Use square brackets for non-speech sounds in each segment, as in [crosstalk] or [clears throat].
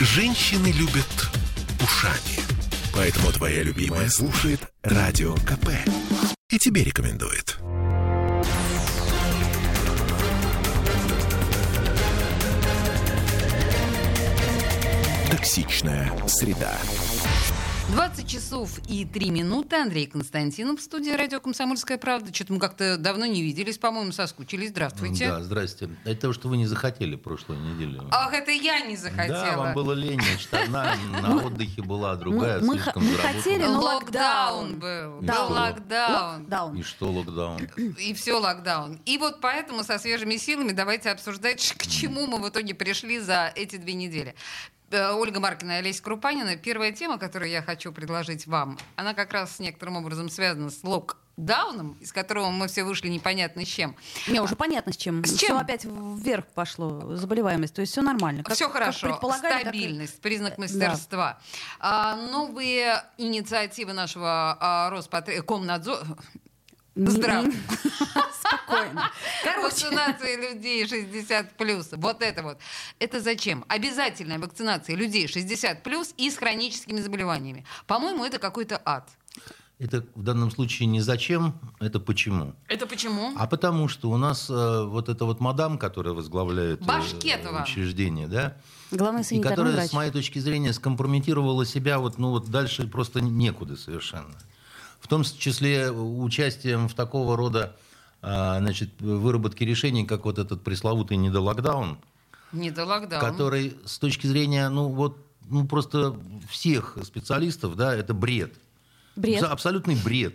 Женщины любят ушами. Поэтому твоя любимая слушает Радио КП. И тебе рекомендует. Токсичная среда. 20 часов и 3 минуты. Андрей Константинов в студии «Радио Комсомольская правда». Что-то мы как-то давно не виделись, по-моему, соскучились. Здравствуйте. Да, здрасте. Это то, что вы не захотели прошлую неделю. Ах, это я не захотела. Да, вам было лень. Значит, одна [laughs] на отдыхе была, другая мы слишком мы хотели, но Локдаун был. Да. Локдаун. И что локдаун? И все локдаун. И вот поэтому со свежими силами давайте обсуждать, к чему мы в итоге пришли за эти две недели. Э, Ольга Маркина и Олеся Крупанина. Первая тема, которую я хочу предложить вам, она как раз некоторым образом связана с локдауном, из которого мы все вышли непонятно с чем. Не, уже понятно с чем. С чем? опять вверх пошло, заболеваемость. То есть все нормально. Как- Все как хорошо. и- Стабильность, признак Да. мастерства. А, новые инициативы нашего а, Роспотре... Комнадзора... Здрав. [laughs] Спокойно. Вакцинация людей 60 плюс. Вот это вот. Это зачем? Обязательная вакцинация людей 60 плюс и с хроническими заболеваниями. По-моему, это какой-то ад. Это в данном случае не зачем, это почему. Это почему? А потому что у нас э, вот эта вот мадам, которая возглавляет э, Башкетова. учреждение, да, Главный и которая, врач. с моей точки зрения, скомпрометировала себя вот, ну, вот дальше просто некуда совершенно. В том числе участием в такого рода а, значит, выработке решений, как вот этот пресловутый недолокдаун, Не до локдауна. который с точки зрения, ну, вот, ну, просто всех специалистов, да, это бред. Бред. Абсолютный бред.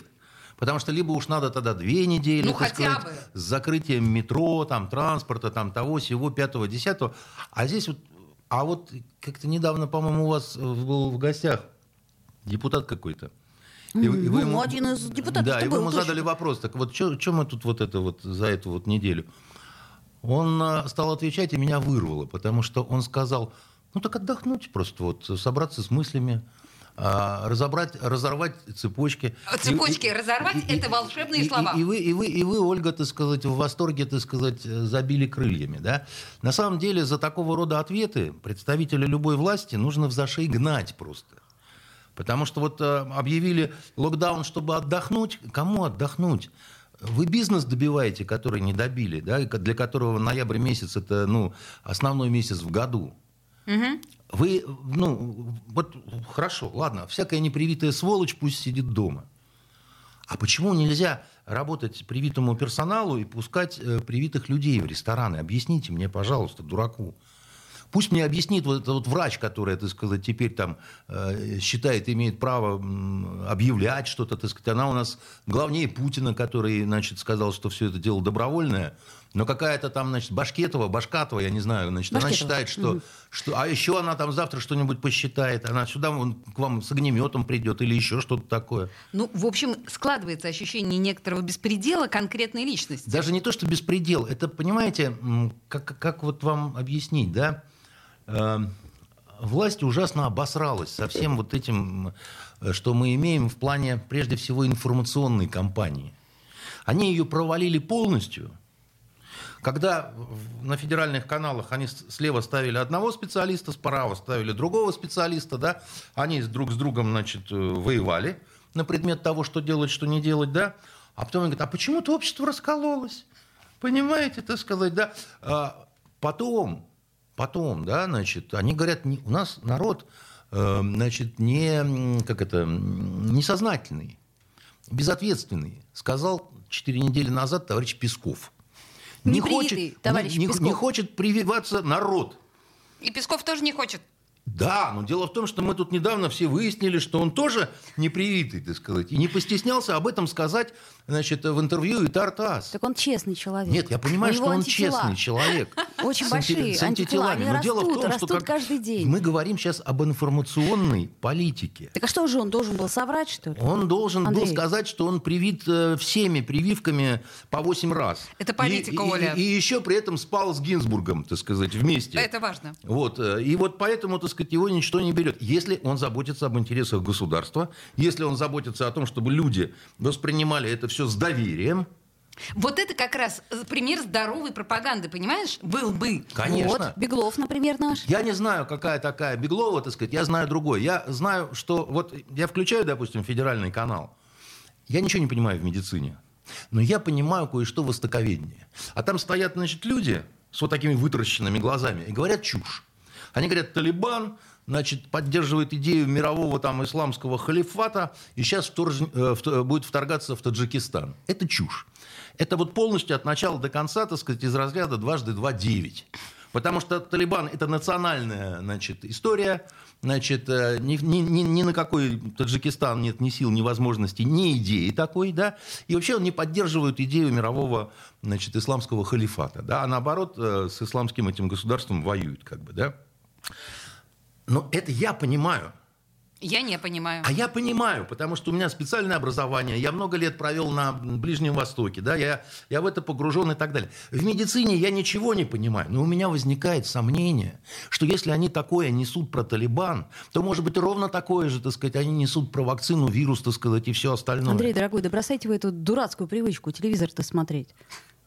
Потому что либо уж надо тогда две недели, Ну, хотя сказать, бы. с закрытием метро, там, транспорта, там, того, всего, пятого, десятого. А здесь вот, а вот как-то недавно, по-моему, у вас был в гостях депутат какой-то. И и вы Ну, ему- один из депутатов Да, ты и вы ему точно. задали вопрос, так вот, что мы тут вот это вот за эту вот неделю? Он э, стал отвечать, и меня вырвало, потому что он сказал, ну так отдохнуть просто, вот, собраться с мыслями, а, разобрать, разорвать цепочки. А цепочки разорвать — это волшебные и- слова. И, и вы, и, вы, и вы, Ольга, так сказать, в восторге, так сказать, забили крыльями. Да? На самом деле за такого рода ответы представителя любой власти нужно в зашей гнать просто. Потому что вот э, объявили локдаун, чтобы отдохнуть. Кому отдохнуть? Вы бизнес добиваете, который не добили, да, и для которого ноябрь месяц это ну, основной месяц в году. Вы, ну, вот хорошо, ладно, всякая непривитая сволочь пусть сидит дома. А почему нельзя работать привитому персоналу и пускать э, привитых людей в рестораны? Объясните мне, пожалуйста, дураку. Пусть мне объяснит вот этот вот врач, который, так сказать, теперь там э, считает, имеет право объявлять что-то, так сказать. Она у нас главнее Путина, который, значит, сказал, что все это дело добровольное. Но какая-то там, значит, Башкетова, Башкатова, я не знаю, значит, она Башкетова. считает, что, что... А еще она там завтра что-нибудь посчитает. Она сюда вон, к вам с огнеметом придет или еще что-то такое. Ну, в общем, складывается ощущение некоторого беспредела конкретной личности. Даже не то, что беспредел. Это, понимаете, как, как вот вам объяснить, да? Э, Власть ужасно обосралась со всем вот этим, э, что мы имеем в плане, прежде всего, информационной кампании. Они ее провалили полностью. Когда на федеральных каналах они слева ставили одного специалиста, справа ставили другого специалиста, да, они друг с другом, значит, э, воевали на предмет того, что делать, что не делать, да, а потом они говорят, а почему-то общество раскололось, понимаете, так сказать, да, А потом, потом, да, значит, они говорят, не- у нас народ, э, значит, не, как это, несознательный, безответственный, сказал четыре недели назад товарищ Песков. Не Непривитый хочет, товарищ не, не- Песков. не хочет прививаться народ. И Песков тоже не хочет. Да, но дело в том, что мы тут недавно все выяснили, что он тоже не привитый, так сказать, и не постеснялся об этом сказать, значит, в интервью и Тартас. Так он честный человек. Нет, я понимаю, что он антитела. честный человек. [laughs] Очень С большие анти- с антитела. антителами. Они Но дело в растут, том, растут что как- каждый день. мы говорим сейчас об информационной политике. Так а что же он должен был соврать, что ли? Он должен был Андрей. сказать, что он привит э, всеми прививками по 8 раз. Это политика, и, и- Оля. И, еще при этом спал с Гинзбургом, так сказать, вместе. Это важно. Вот, э, и вот поэтому, так сказать, его ничто не берет. Если он заботится об интересах государства, если он заботится о том, чтобы люди воспринимали это все с доверием, Вот это как раз э, пример здоровой пропаганды, понимаешь? Был бы. Конечно. Вот, Беглов, например, наш. Я не знаю, какая такая Беглова, так сказать, я знаю другой. Я знаю, что вот я включаю, допустим, федеральный канал. Я ничего не понимаю в медицине, но я понимаю кое-что в востоковедении. А там стоят, значит, люди с вот такими вытаращенными глазами и говорят чушь. Они говорят, Талибан, значит, поддерживает идею мирового там исламского халифата и сейчас вторж- э, будет вторгаться в Таджикистан. Это чушь. Это вот полностью от начала до конца, так сказать, из разряда дважды два девять. Потому что Талибан – это национальная значит, история. Значит, э, ни, ни- ни- ни на какой Таджикистан нет ни сил, ни возможностей, ни идеи такой. Да? И вообще он не поддерживает идею мирового значит, исламского халифата. Да? А наоборот, э, с исламским этим государством воюют. Как бы, да? Но это я понимаю. Я не понимаю. А я понимаю, потому что у меня специальное образование, я много лет провел на Ближнем Востоке, да, я, я в это погружен и так далее. В медицине я ничего не понимаю, но у меня возникает сомнение, что если они такое несут про Талибан, то, может быть, ровно такое же, так сказать, они несут про вакцину, вирус, так сказать, и все остальное. Андрей, дорогой, да бросайте вы эту дурацкую привычку телевизор-то смотреть.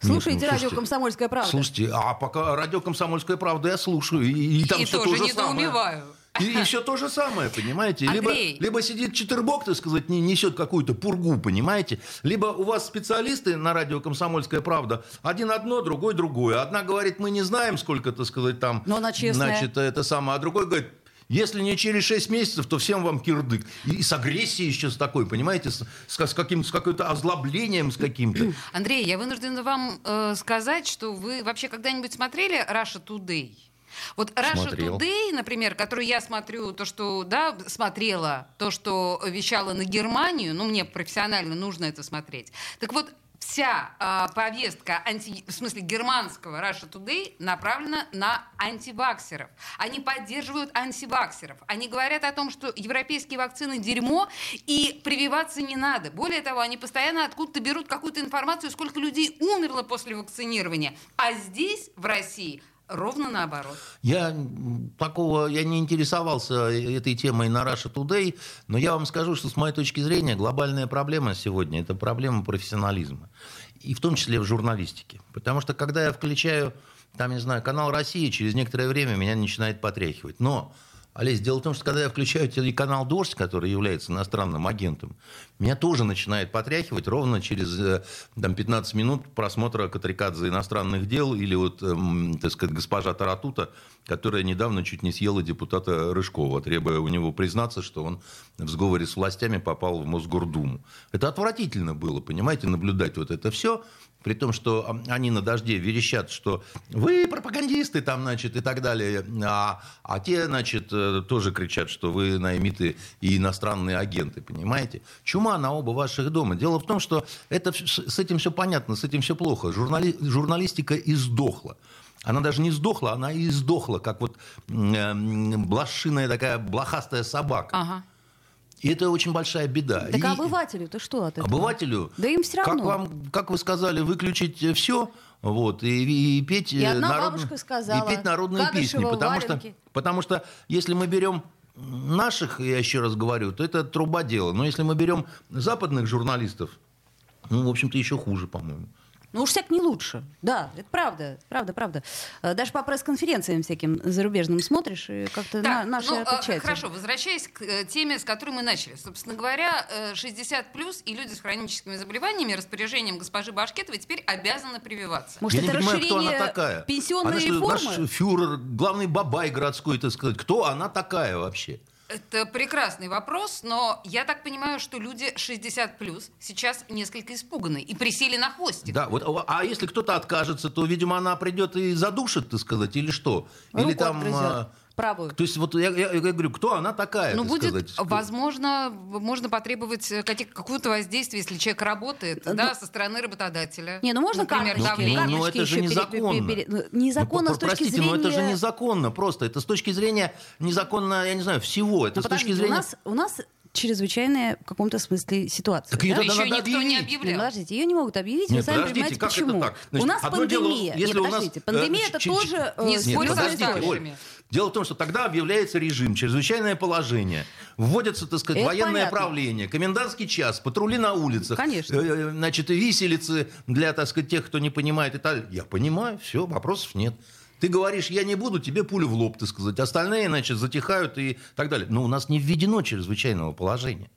Нет, Слушайте ну, радио «Комсомольская правда». Слушайте, а пока радио «Комсомольская правда» я слушаю, и, и там И все тоже то же самое. недоумеваю. И, и все то же самое, понимаете? Либо, Андрей. либо сидит Четербок, так сказать, не несет какую-то пургу, понимаете? Либо у вас специалисты на радио «Комсомольская правда», один одно, другой другое. Одна говорит, мы не знаем, сколько, так сказать, там... Но она честная. Значит, это самое. А другой говорит, если не через 6 месяцев, то всем вам кирдык. И, и с агрессией еще с такой, понимаете? С, с, каким, с каким-то озлоблением, с каким-то. [clears throat] Андрей, я вынуждена вам э, сказать, что вы вообще когда-нибудь смотрели Russia Today? Вот Russia Смотрел. Today, например, который я смотрю, то, что, да, смотрела, то, что вещала на Германию, ну, мне профессионально нужно это смотреть. Так вот, вся а, повестка, анти, в смысле германского Russia Today направлена на антиваксеров. Они поддерживают антиваксеров. Они говорят о том, что европейские вакцины дерьмо, и прививаться не надо. Более того, они постоянно откуда-то берут какую-то информацию, сколько людей умерло после вакцинирования. А здесь, в России, ровно наоборот. Я такого, я не интересовался этой темой на Russia Today, но я вам скажу, что с моей точки зрения глобальная проблема сегодня – это проблема профессионализма. И в том числе в журналистике. Потому что когда я включаю, там, не знаю, канал России, через некоторое время меня начинает потряхивать. Но Олесь, дело в том, что когда я включаю телеканал «Дождь», который является иностранным агентом, меня тоже начинает потряхивать ровно через э, там, 15 минут просмотра Катрикадзе иностранных дел или вот, эм, так сказать, госпожа Таратута, которая недавно чуть не съела депутата Рыжкова, требуя у него признаться, что он в сговоре с властями попал в Мосгордуму. Это отвратительно было, понимаете, наблюдать вот это все, при том, что они на дожде верещат, что вы пропагандисты там, значит, и так далее, а, а те, значит, э, тоже кричат, что вы наймиты и иностранные агенты, понимаете? Чума на оба ваших дома. Дело в том, что это, с этим все понятно, с этим все плохо. Журнали- журналистика издохла. Она даже не сдохла, она и издохла, как вот м, блошиная такая блохастая собака. Ага. И это очень большая беда. Так И- обывателю-то что от этого? Обывателю, Да им как, равно. вам, как вы сказали, выключить все, вот, и, и петь И э, одна народные- бабушка сказала, и петь народные «Кадышева песни, потому что, валенки». потому что если мы берем наших, я еще раз говорю, то это труба дела. Но если мы берем западных журналистов, ну, в общем-то, еще хуже, по-моему. Ну уж всяк не лучше. Да, это правда, правда, правда. Э, Даже по пресс-конференциям всяким зарубежным смотришь, и как-то на- Так, наши ну, э, отличаются. хорошо, возвращаясь к э, теме, с которой мы начали. Собственно говоря, э, 60 плюс и люди с хроническими заболеваниями распоряжением госпожи Башкетовой теперь обязаны прививаться. Может, я не это понимаю, кто она расширение такая. пенсионной она что, реформы? наш фюрер, главный бабай городской, так сказать. Кто она такая вообще? Это прекрасный вопрос, но я так понимаю, что люди 60 плюс сейчас несколько испуганы и присели на хвостик. Да, вот, а а если кто-то откажется, то, видимо, она придет и задушит, так сказать, или что? Или Руку там... отгрызет. Правую. То есть вот я, я- я говорю, кто она такая? Ну, будет, сказать? возможно, можно потребовать э, каких- какого-то воздействия, если человек работает, Ну, да, со стороны работодателя. Не, ну можно Например, карточки, давление. Ну, ну, карточки это же пере- незаконно. пере- пере- ну, Незаконно Ну, с точки простите, зрения... но это же незаконно просто. Это с точки зрения незаконно, я не знаю, всего. Это Ну, с точки подождите, зрения... у нас, у нас чрезвычайная в каком-то смысле ситуация. Так ее да? тогда Еще надо никто не объявить. Нет, объявлял. подождите, ее не могут объявить, Нет, вы сами подождите, понимаете, как это почему. так? у Значит, нас одно дело, пандемия. если Нет, у нас, подождите, э, пандемия это ч- тоже... э, Не спорь с подождите, товарищами. Оль. Дело в том, что тогда объявляется режим, чрезвычайное положение, вводится, так сказать, Это военное понятно. правление, комендантский час, патрули на улицах, Конечно. э, э, значит, виселицы для, так сказать, тех, кто не понимает и так далее. Я понимаю, все, вопросов нет. Ты говоришь, я не буду, тебе пулю в лоб, так сказать. Остальные, значит, затихают и так далее. Но у нас не введено чрезвычайного положения.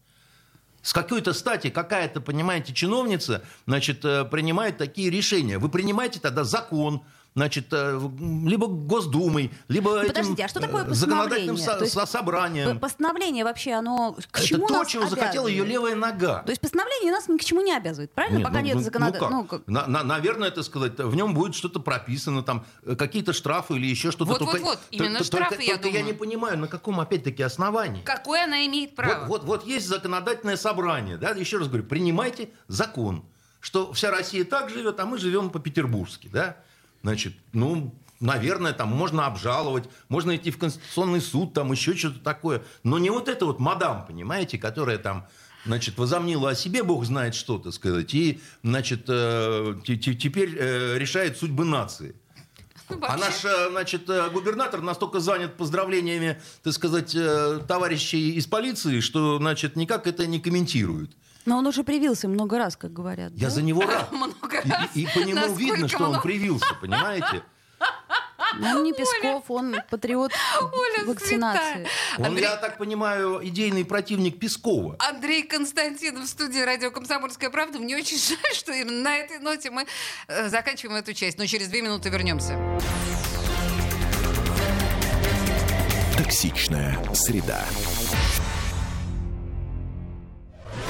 С какой-то стати какая-то, понимаете, чиновница, значит, э, принимает такие решения. Вы принимаете тогда закон, значит, э, либо Госдумой, либо этим, Подождите, а что такое э, законодательным постановление? со- То есть со- собранием. Постановление вообще, оно к Это чему то, нас чего захотела ее левая нога. То есть постановление нас ни к чему не обязывает, правильно? Нет, Пока ну, нет ну, законодательства. ну как? На- на- наверное, это сказать, в нем будет что-то прописано, там э, какие-то штрафы или еще что-то. Вот, Только- вот, вот, именно только- штрафы, только- я только я думаю. не понимаю, на каком опять-таки основании. Какое она имеет право? Вот, вот, вот есть законодательное собрание, да, еще раз говорю, принимайте закон, что вся Россия так живет, а мы живем по-петербургски, да. Значит, ну, наверное, там можно обжаловать, можно идти в Конституционный суд, там еще что-то такое. Но не вот это вот мадам, понимаете, которая там значит, возомнила о себе, бог знает что, так сказать, и, значит, э, те- те- теперь э, решает судьбы нации. Ну, А наш, э, значит, губернатор настолько занят поздравлениями, так сказать, товарищей из полиции, что, значит, никак это не комментирует. Но он уже привился много раз, как говорят. Я да? за него [laughs] рад. Много И- раз. И, и по нему Насколько видно, что он много? привился, понимаете? Ну, Он не Песков, он патриот Оля вакцинации. святая. Он, Андрей- я так понимаю, идейный противник Пескова. Андрей Константинов в студии радио «Комсомольская правда». Мне очень [laughs] жаль, что именно на этой ноте мы э, заканчиваем эту часть. Но через две минуты вернемся. Токсичная среда.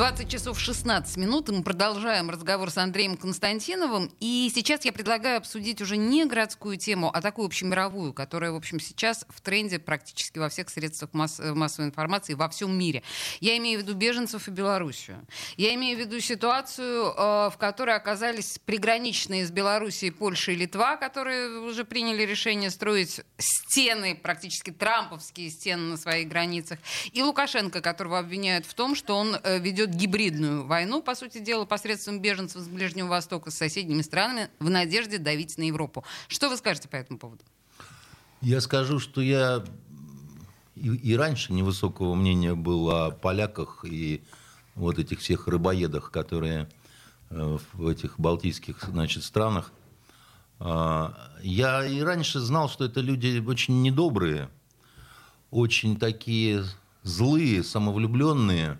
20 часов 16 минут, и мы продолжаем разговор с Андреем Константиновым. И сейчас я предлагаю обсудить уже не городскую тему, а такую общемировую, которая, в общем, сейчас в тренде практически во всех средствах масс- э, массовой информации во всем мире. Я имею в виду беженцев и Белоруссию. Я имею в виду ситуацию, э, в которой оказались приграничные с Белоруссией Польша и Литва, которые уже приняли решение строить стены, практически трамповские стены на своих границах. И Лукашенко, которого обвиняют в том, что он э, ведет гибридную войну, по сути дела, посредством беженцев с Ближнего Востока, с соседними странами, в надежде давить на Европу. Что вы скажете по этому поводу? Я скажу, что я и, и раньше невысокого мнения был о поляках и вот этих всех рыбоедах, которые э, в этих балтийских значит, странах. А, Я и раньше знал, что это люди очень недобрые, очень такие злые, самовлюбленные,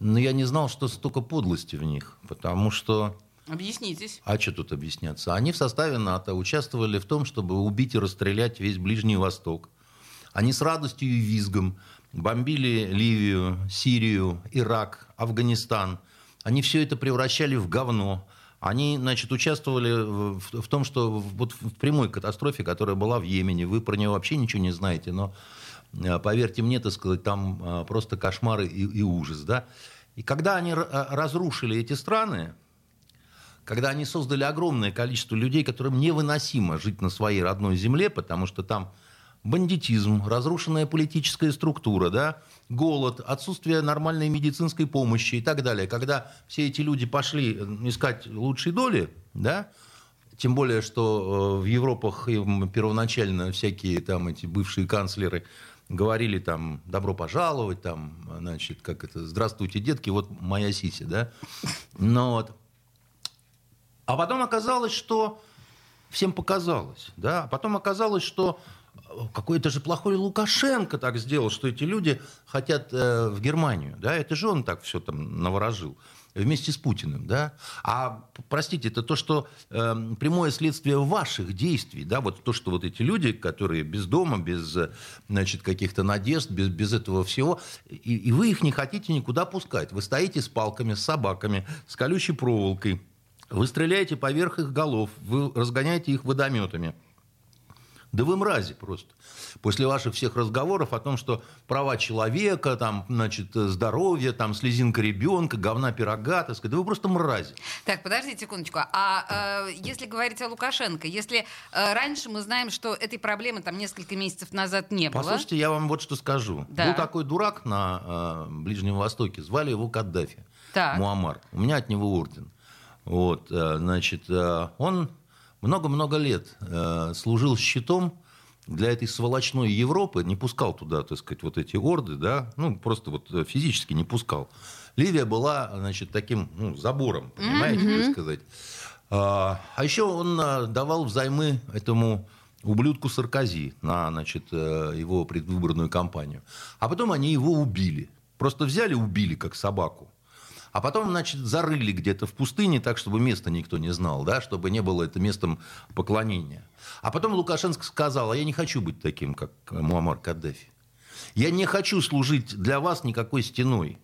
но я не знал, что столько подлости в них, потому что... Объяснитесь. А что тут объясняться? Они в составе НАТО участвовали в том, чтобы убить и расстрелять весь Ближний Восток. Они с радостью и визгом бомбили Ливию, Сирию, Ирак, Афганистан. Они все это превращали в говно. Они, значит, участвовали в, в- том, что вот в прямой катастрофе, которая была в Йемене. Вы про нее вообще ничего не знаете, но поверьте мне, так сказать, там э, просто кошмары и, и ужас, да. И когда они э, разрушили эти страны, когда они создали огромное количество людей, которым невыносимо жить на своей родной земле, потому что там бандитизм, разрушенная политическая структура, да, голод, отсутствие нормальной медицинской помощи и так далее. Когда все эти люди пошли искать лучшей доли, да, тем более, что э, в Европах первоначально всякие там эти бывшие канцлеры говорили там «добро пожаловать», там, значит, как это «здравствуйте, детки, вот моя сися», да. Но вот. А потом оказалось, что всем показалось, да, а потом оказалось, что э, какой-то же плохой Лукашенко так сделал, что эти люди хотят э, в Германию, да, это же он так все там наворожил вместе с Путиным, да. А, простите, это то, что э, прямое следствие ваших действий, да, вот то, что вот эти люди, которые без дома, без, значит, каких-то надежд, без, без этого всего, и, и вы их не хотите никуда пускать. Вы стоите с палками, с собаками, с колючей проволокой, Вы стреляете поверх их голов, вы разгоняете их водометами. Да вы мрази просто. После ваших всех разговоров о том, что права человека, там, значит, здоровье, там, слезинка ребенка, говна пирога, так сказать, да вы просто мрази. Так, подождите секундочку. А э, если говорить о Лукашенко, если э, раньше мы знаем, что этой проблемы там несколько месяцев назад не было... Послушайте, я вам вот что скажу. Да. Был такой дурак на э, Ближнем Востоке, звали его Каддафи. Так. Муаммар. У меня от него орден. Вот, э, значит, э, он много-много лет э, служил щитом для этой сволочной Европы, не пускал туда, так сказать, вот эти орды, да, ну, просто вот э, физически не пускал. Ливия была, значит, таким ну, забором, понимаете, так сказать. А, а еще он э, давал взаймы этому ублюдку Саркози на, значит, его предвыборную кампанию. А потом они его убили. Просто взяли, убили, как собаку. А потом, значит, зарыли где-то в пустыне так, чтобы места никто не знал, да, чтобы не было это местом поклонения. А потом Лукашенко сказал, а я не хочу быть таким, как Муаммар Каддафи. Я не хочу служить для вас никакой стеной.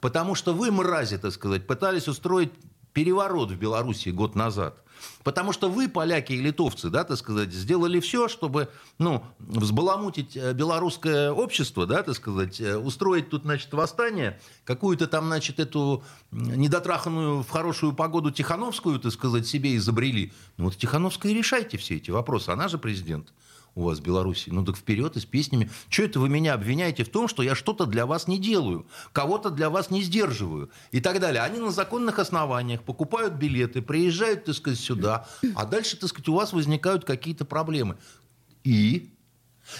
Потому что вы, мрази, так сказать, пытались устроить переворот в Беларуси год назад. Потому что вы, поляки и литовцы, да, так сказать, сделали все, чтобы, ну, взбаламутить э, белорусское общество, да, так сказать, э, устроить тут, значит, восстание, какую-то там, значит, эту недотраханную в хорошую погоду Тихановскую, так сказать, себе изобрели. Ну вот Тихановская и решайте все эти вопросы, она же президент у вас в Беларуси. Ну так вперед и с песнями. Что это вы меня обвиняете в том, что я что-то для вас не делаю, кого-то для вас не сдерживаю и так далее. Они на законных основаниях покупают билеты, приезжают, так сказать, сюда, а дальше, так сказать, у вас возникают какие-то проблемы. И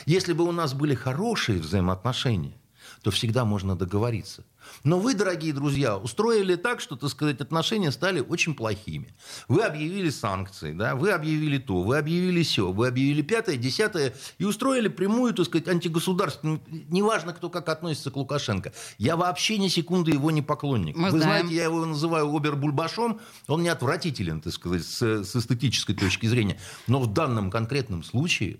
если бы у нас были хорошие взаимоотношения, то всегда можно договориться. Но вы, дорогие друзья, устроили так, что, так сказать, отношения стали очень плохими. Вы объявили санкции, да, вы объявили то, вы объявили все, вы объявили пятое, десятое, и устроили прямую, так сказать, антигосударственную, неважно, кто как относится к Лукашенко. Я вообще ни секунды его не поклонник. Мы вы знаем. знаете, я его называю обербульбашом, он не отвратителен, так сказать, с, с эстетической точки зрения. Но в данном конкретном случае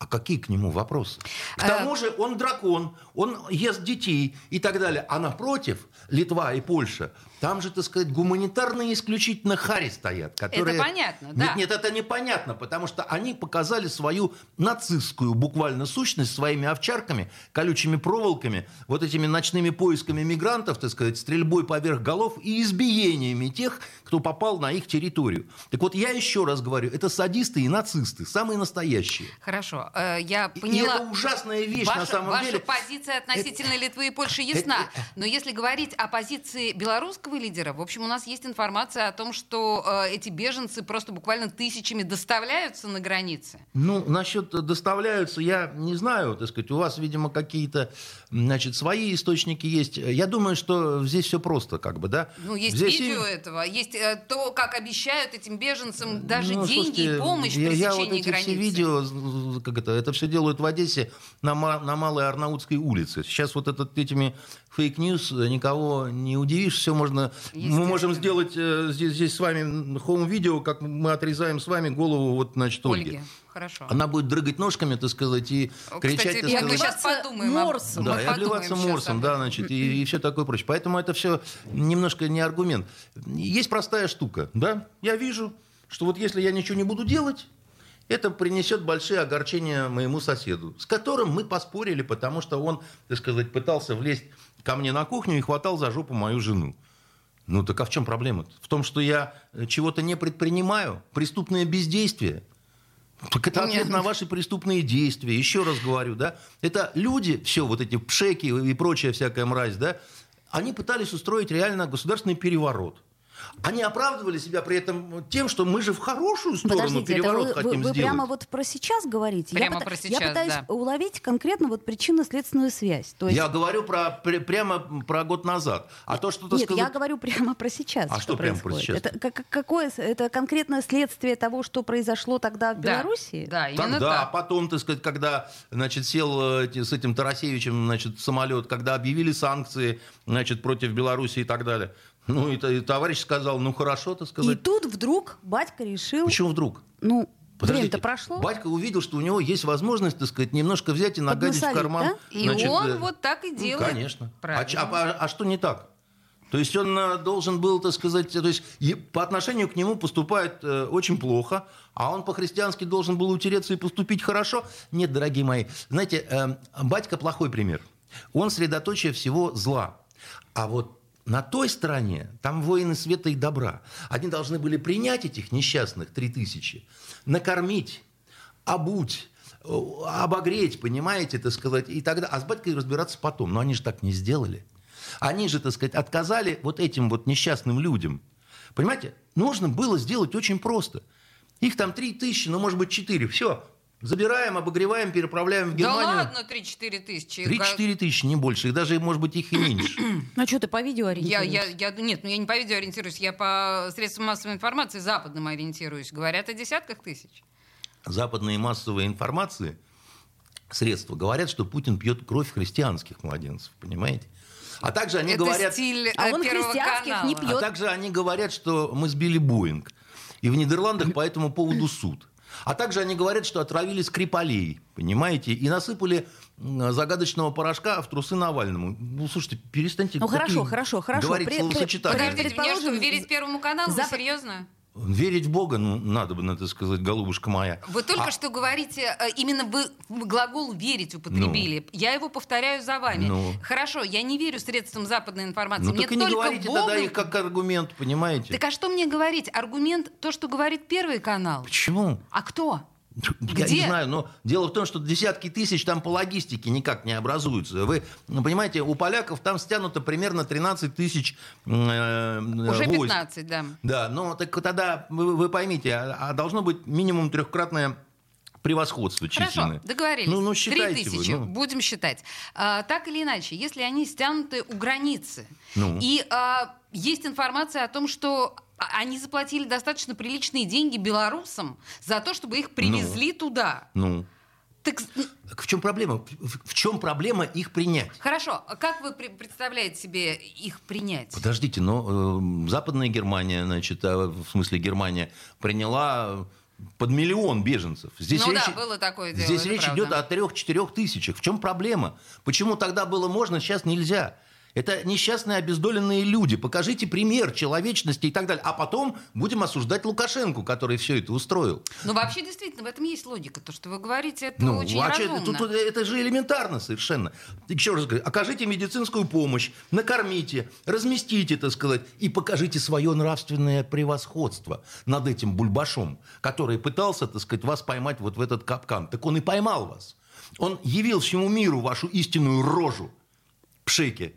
а какие к нему вопросы? К Э, тому же он дракон, он ест детей и так далее. А напротив, Литва и Польша, там же, так сказать, гуманитарные исключительно хари стоят. Которые... понятно, да. Нет, нет, это непонятно, потому что они показали свою нацистскую буквально сущность своими овчарками, колючими проволоками, вот этими ночными поисками мигрантов, так сказать, стрельбой поверх голов и избиениями тех, кто попал на их территорию. Так вот, я еще раз говорю, это садисты и нацисты, самые настоящие. Хорошо, э, я поняла. И это ужасная вещь ваша, на самом ваша деле. позиция относительно Литвы и Польши ясна. это- Но если говорить о позиции белорусского лидера, в общем, у нас есть информация о том, что э, эти беженцы просто буквально тысячами доставляются на границе. Ну, насчет э, доставляются, я не знаю, так сказать, у вас, видимо, какие-то, значит, свои источники есть. Я думаю, что здесь все просто, как бы, да? Ну, есть Здесь видео и- этого, есть э, то, как обещают этим беженцам даже Ну, деньги слушайте, и помощь я, при я вот эти границы. все видео, как это, это все делают в Одессе на, на Малой Арнаутской улице. Сейчас вот этот, этими fake news никого не удивишь, все можно... Мы можем сделать э, здесь, здесь с вами home видео, как мы отрезаем с вами голову вот, значит, Ольги. Ольги, хорошо. Она будет дрыгать ножками, так сказать, и кричать, Кстати, так и сказать, мы сейчас подумаем. морсом. мы да, и подумаем обливаться щас морсом, да, значит, и, и все такое прочее. Поэтому это все немножко не аргумент. Есть простая штука, да? Я вижу, что вот если я ничего не буду делать, это принесет большие огорчения моему соседу, с которым мы поспорили, потому что он, так сказать, пытался влезть ко мне на кухню и хватал за жопу мою жену. Ну так а в чем проблема? -то? В том, что я э, чего-то не предпринимаю, преступное бездействие. Так это ответ Нет. на ваши преступные действия. Еще раз говорю, да, это люди, все вот эти пшеки и прочая всякая мразь, да, они пытались устроить реально государственный переворот. Они оправдывали себя при этом тем, что мы же в хорошую сторону Подождите, переворот вы, вы- хотим вы сделать. прямо вот про сейчас говорите? Прямо я, про я сейчас, пытаюсь да. уловить конкретно вот причинно-следственную связь. То есть... Я говорю про, пр- прямо про год назад. А то, что ты Нет, сказал... я говорю прямо про сейчас. А что прямо про происходит. сейчас? Это как- какое это конкретное следствие того, что произошло тогда в Да, Беларуси? Да, именно Тогда, а так. потом, так сказать, когда, значит, сел э, эти- с этим Тарасевичем, значит, самолет, когда объявили санкции, значит, против Беларуси и так далее. Ну, и, и товарищ сказал, ну, хорошо, так И сказать. тут вдруг батька решил, Почему вдруг? ну, Подождите, время-то прошло. Батька увидел, что у него есть возможность, так сказать, немножко взять и нагадить в Поднасолить, карман. да? И значит, он э, вот так и ну, делает. конечно. А, Правильно. а- а- а что не так? То есть он э, должен был, так сказать, то есть и по отношению к нему поступает э, очень плохо, а он по-христиански должен был утереться и поступить хорошо. Нет, дорогие мои, знаете, э, батька плохой пример. Он средоточие всего зла. А вот на той стороне, там воины света и добра. Они должны были принять этих несчастных три тысячи, накормить, обуть, э, обогреть, понимаете, так сказать, и тогда, а с батькой разбираться потом. Но они же так не сделали. Они же, так сказать, отказали вот этим вот несчастным людям. Понимаете, нужно было сделать очень просто. Их там три тысячи, ну, может быть, четыре. Все, Забираем, обогреваем, переправляем в Германию. Да ладно, 3-4 тысячи. 3-4 тысячи, не больше. И даже, может быть, их и меньше. [clears throat] Ну что, ты по видео Я, ориентируешься? я, я, нет, ну я не по видео ориентируюсь, я по средствам массовой информации западным ориентируюсь. Говорят о десятках тысяч. Западные массовые информации, средства, говорят, что Путин пьет кровь христианских младенцев, понимаете? А также они Это говорят... стиль э, А он христианских канала. не пьет. А также они говорят, что мы сбили Боинг. И в Нидерландах по этому поводу суд. А также они говорят, что отравили Скрипалей, понимаете, и насыпали загадочного порошка в трусы Навальному. Ну, слушайте, перестаньте Ну, хорошо, хорошо, хорошо. говорить При- при- словосочетания. Подождите, мне что, Предположим, верить Первому каналу? Вы Запад- серьезно? Верить в Бога, ну, надо бы, надо сказать, голубушка моя. Вы только А- что говорите, э, именно вы глагол «верить» употребили. Я его повторяю за вами. Ну. Хорошо, я не верю средствам западной информации. Ну, Мне так и не только говорите Богу... тогда их как аргумент, понимаете? Так а что мне говорить? Аргумент то, что говорит Первый канал. Почему? А кто? Я Где? не знаю, но дело в том, что десятки тысяч там по логистике никак не образуются. Вы ну, понимаете, у поляков там стянуто примерно 13 тысяч э, Уже войск. 15, да. Да, ну так тогда вы, вы поймите, а, а должно быть минимум трехкратное превосходство Хорошо, численное. договорились. Ну, ну считайте тысячи, вы. ну. будем считать. А, так или иначе, если они стянуты у границы, Ну. и а, есть информация о том, что они заплатили достаточно приличные деньги белорусам за то, чтобы их привезли туда. Ну, Так, так в чем проблема? В, чем проблема их принять? хорошо, а как вы пре- представляете себе их принять? Подождите, но э, Западная Германия, значит, а, в смысле Германия, приняла под миллион беженцев. Здесь Ну речь, да, было такое дело, Здесь речь правда. идет о трех-четырех тысячах. В чем проблема? Почему тогда было можно, сейчас нельзя? Это несчастные обездоленные люди. Покажите пример человечности и так далее. А потом будем осуждать Лукашенко, который все это устроил. Ну, вообще, действительно, в этом есть логика. То, что вы говорите, это Ну, очень чё- разумно. тут это же элементарно совершенно. Еще раз говорю, окажите медицинскую помощь, накормите, разместите, так сказать, и покажите свое нравственное превосходство над этим бульбашом, который пытался, так сказать, вас поймать вот в этот капкан. Так он и поймал вас. Он явил всему миру вашу истинную рожу, пшеки.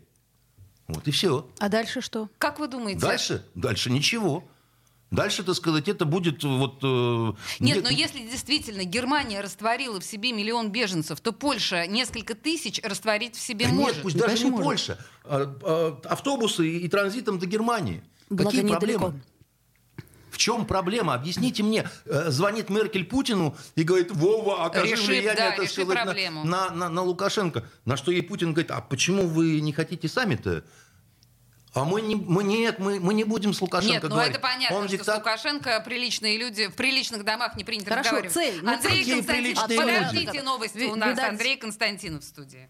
Вот и все. А дальше что? Как вы думаете? Дальше? Дальше ничего. Дальше, так сказать, это будет вот... э, Нет, где- но если действительно Германия растворила в себе миллион беженцев, то Польша несколько тысяч растворить в себе Да может. нет, пусть Да, даже не может. Польша. А, а, автобусы и, и транзитом до Германии. Благо, Какие недалеко. проблемы? В чем проблема? Объясните мне. Э, Звонит Меркель Путину и говорит, Вова, окажи Реши, влияние да, реши сказать, на- проблему. на, на- на Лукашенко. На что ей Путин говорит, а почему вы не хотите сами-то? А мы не, мы нет, мы, мы не будем с Лукашенко Нет, ну говорить. это понятно, Он что ведь с Лукашенко приличные люди в приличных домах не принято Хорошо, разговаривать. цель. Ну, Андрей какие Константинов, приличные люди? подождите новости Ви- у нас. видать- Андрей Константинов в студии.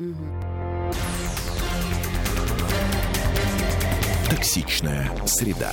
Токсичная среда.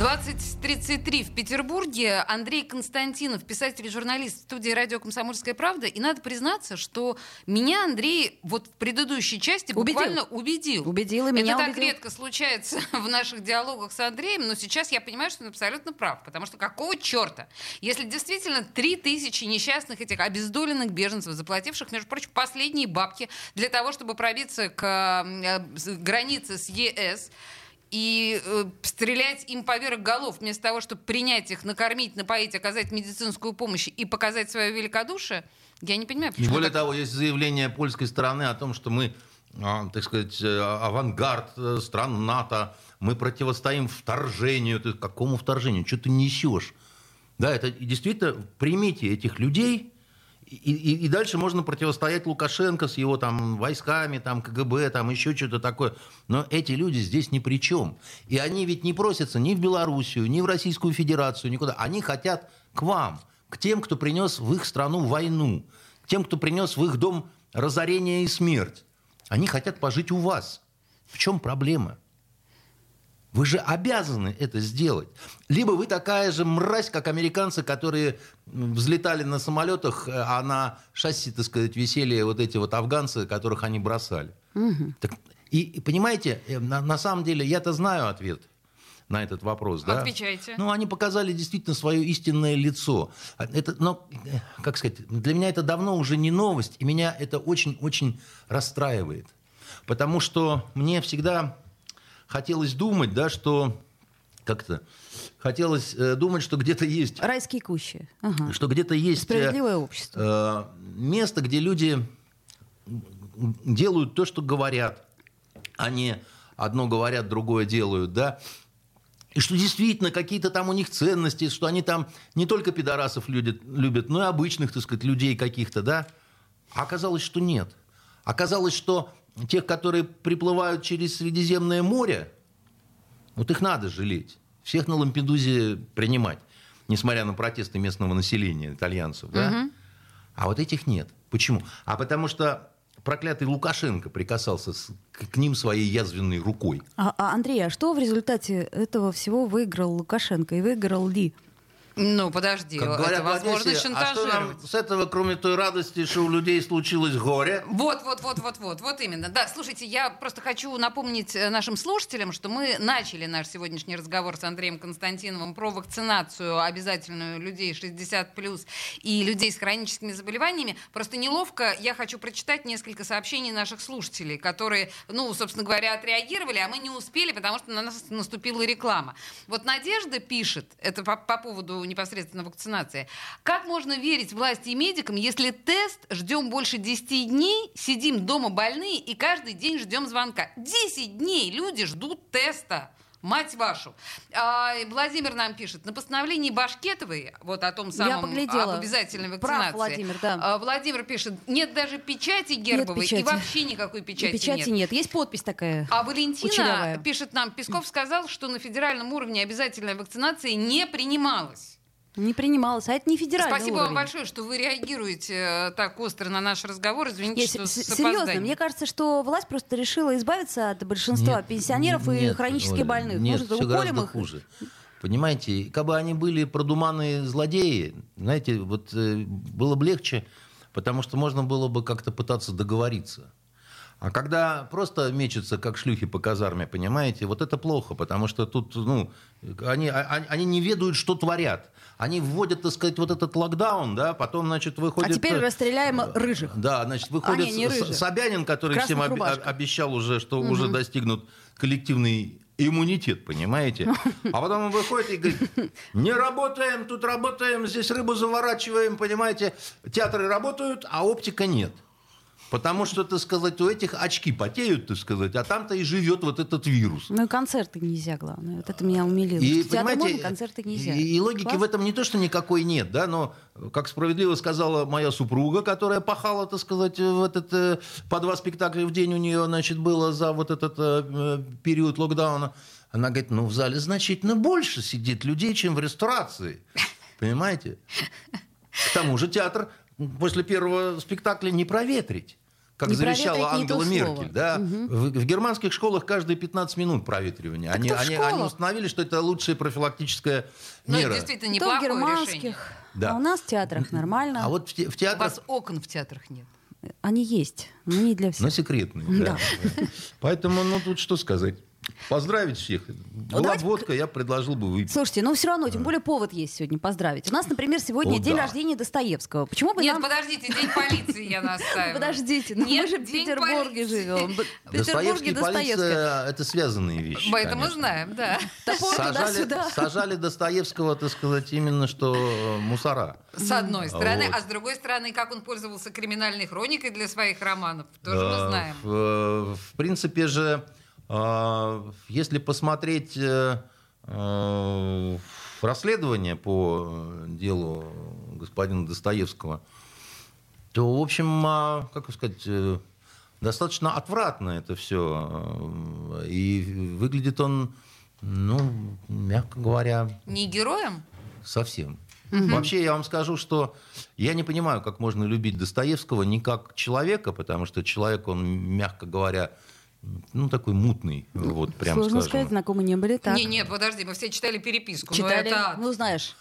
20.33 в Петербурге. Андрей Константинов, писатель и журналист в студии «Радио Комсомольская правда». И надо признаться, что меня Андрей вот в предыдущей части Убедил. буквально убедил. Убедил и меня Это так убедил. редко случается [laughs] в наших диалогах с Андреем, но сейчас я понимаю, что он абсолютно прав. Потому что какого черта? Если действительно три тысячи несчастных этих обездоленных беженцев, заплативших, между прочим, последние бабки для того, чтобы пробиться к э, границе с ЕС, и э, стрелять им поверх голов, вместо того, чтобы принять их, накормить, напоить, оказать медицинскую помощь и показать свое великодушие, я не понимаю, И почему более так- того, есть заявление польской стороны о том, что мы, а, так сказать, э, авангард э, стран НАТО, мы противостоим вторжению. Ты какому вторжению? Что ты несешь? Да, это действительно примите этих людей, и, и, и дальше можно противостоять Лукашенко с его там войсками, там КГБ, там еще что-то такое. Но эти люди здесь ни при чем. И они ведь не просятся ни в Белоруссию, ни в Российскую Федерацию, никуда. Они хотят к вам, к тем, кто принес в их страну войну, тем, кто принес в их дом разорение и смерть. Они хотят пожить у вас. В чем проблема? Вы же обязаны это сделать. Либо вы такая же мразь, как американцы, которые взлетали на самолетах, э, а на шасси, так сказать, висели вот эти вот афганцы, которых они бросали. Угу. Так, и, и понимаете, э, на, на самом деле я-то знаю ответ на этот вопрос. Да? Отвечайте. Ну, они показали действительно свое истинное лицо. Это, но, э, как сказать, для меня это давно уже не новость, и меня это очень-очень расстраивает. Потому что мне всегда хотелось думать, да, что как-то хотелось э, думать, что где-то есть... Райские кущи. Ага. Что где-то есть... Э, Справедливое общество. Э, место, где люди делают то, что говорят. Они одно говорят, другое делают, да. И что действительно какие-то там у них ценности, что они там не только пидорасов любят, любят но и обычных, так сказать, людей каких-то, да. А оказалось, что нет. Оказалось, что тех, которые приплывают через Средиземное море, вот их надо жалеть. Всех на Лампедузе принимать, несмотря на протесты местного населения, итальянцев. Да? Угу. А вот этих нет. Почему? А потому что проклятый Лукашенко прикасался с, к, к ним своей язвенной рукой. А, а, Андрей, а что в результате этого всего выиграл Лукашенко и выиграл Ли? Ну, подожди, как говорят, это возможно шантажировать. А что нам с этого, кроме той радости, что у людей случилось горе? Вот, вот, вот, вот, вот, вот именно. Да, слушайте, я просто хочу напомнить э, нашим слушателям, что мы начали наш сегодняшний разговор с Андреем Константиновым про вакцинацию обязательную людей 60+, и людей с хроническими заболеваниями. Просто неловко, я хочу прочитать несколько сообщений наших слушателей, которые, ну, собственно говоря, отреагировали, а мы не успели, потому что на нас наступила реклама. Вот Надежда пишет, это по, по поводу непосредственно вакцинации. Как можно верить власти и медикам, если тест ждем больше 10 дней, сидим дома больные и каждый день ждем звонка? 10 дней люди ждут теста. Мать вашу. А, Владимир нам пишет, на постановлении Башкетовой, вот о том самом, об обязательной вакцинации. Прав, Владимир, да. А, Владимир пишет, нет даже печати гербовой нет печати. и вообще никакой печати, и печати нет. нет. Есть подпись такая. А Валентина ученовая. пишет нам, Песков сказал, что на федеральном уровне обязательная вакцинация не принималась. Не принималась, а это не федеральный Спасибо уровень. вам большое, что вы реагируете э, так остро на наш разговор. Извините, Я, что Серьезно, мне кажется, что власть просто решила избавиться от большинства нет, пенсионеров нет, и хронически Оля, больных. Нет, Может, все гораздо их? хуже. Понимаете, как бы они были продуманные злодеи, знаете, вот э, было бы легче, потому что можно было бы как-то пытаться договориться. А когда просто мечутся, как шлюхи по казарме, понимаете, вот это плохо, потому что тут, ну, они, а, они не ведают, что творят. Они вводят, так сказать, вот этот локдаун, да, потом, значит, выходит... А теперь расстреляем рыжих. Да, значит, выходит а, не, не Собянин, который всем об, обещал уже, что угу. уже достигнут коллективный иммунитет, понимаете? А потом он выходит и говорит, не работаем, тут работаем, здесь рыбу заворачиваем, понимаете? Театры работают, а оптика нет. Потому что, так сказать, у этих очки потеют, так сказать, а там-то и живет вот этот вирус. Ну и концерты нельзя, главное. Вот это меня умилило. И, в понимаете, можно, концерты нельзя. И, и логики Класс? в этом не то, что никакой нет, да, но, как справедливо сказала моя супруга, которая пахала, так сказать, в этот, э, по два спектакля в день у нее, значит, было за вот этот э, период локдауна, она говорит, ну в зале значительно больше сидит людей, чем в ресторации. Понимаете? К тому же театр после первого спектакля не проветрить как не завещала Ангела Меркель. Да? Угу. В, в германских школах каждые 15 минут проветривания. Они, они, они установили, что это лучшая профилактическая ну, мера. Ну, действительно, неплохое в германских, решение. Да. А у нас в театрах нормально. А вот в, те, в театрах... У вас окон в театрах нет. Они есть, но не для всех. Но секретные. Да. Да. [laughs] Поэтому, ну, тут что сказать. Поздравить всех. Была Давайте... водка, я предложил бы выпить. Слушайте, ну все равно, тем более повод есть сегодня поздравить. У нас, например, сегодня О, день да. рождения Достоевского. Почему бы Нет, нам... подождите, день полиции я [laughs] настаиваю. Подождите, ну мы же в Петербурге живем. В Петербурге Достоевская, это связанные вещи. Это мы знаем, да. Сажали Достоевского, так сказать, именно что э, мусора. С одной стороны, а с другой стороны, как он пользовался криминальной хроникой для своих романов, тоже мы знаем. В принципе же если посмотреть э, э, расследование по делу господина Достоевского, то, в общем, а, как сказать, э, достаточно отвратно это все. И выглядит он, ну, мягко говоря... Не героем? Совсем. Угу. Вообще, я вам скажу, что я не понимаю, как можно любить Достоевского не как человека, потому что человек, он, мягко говоря, ну, такой мутный, вот прям Сложно скажем. сказать, знакомы не были так. Не, не, подожди, мы все читали переписку. Читали, это... ну, знаешь.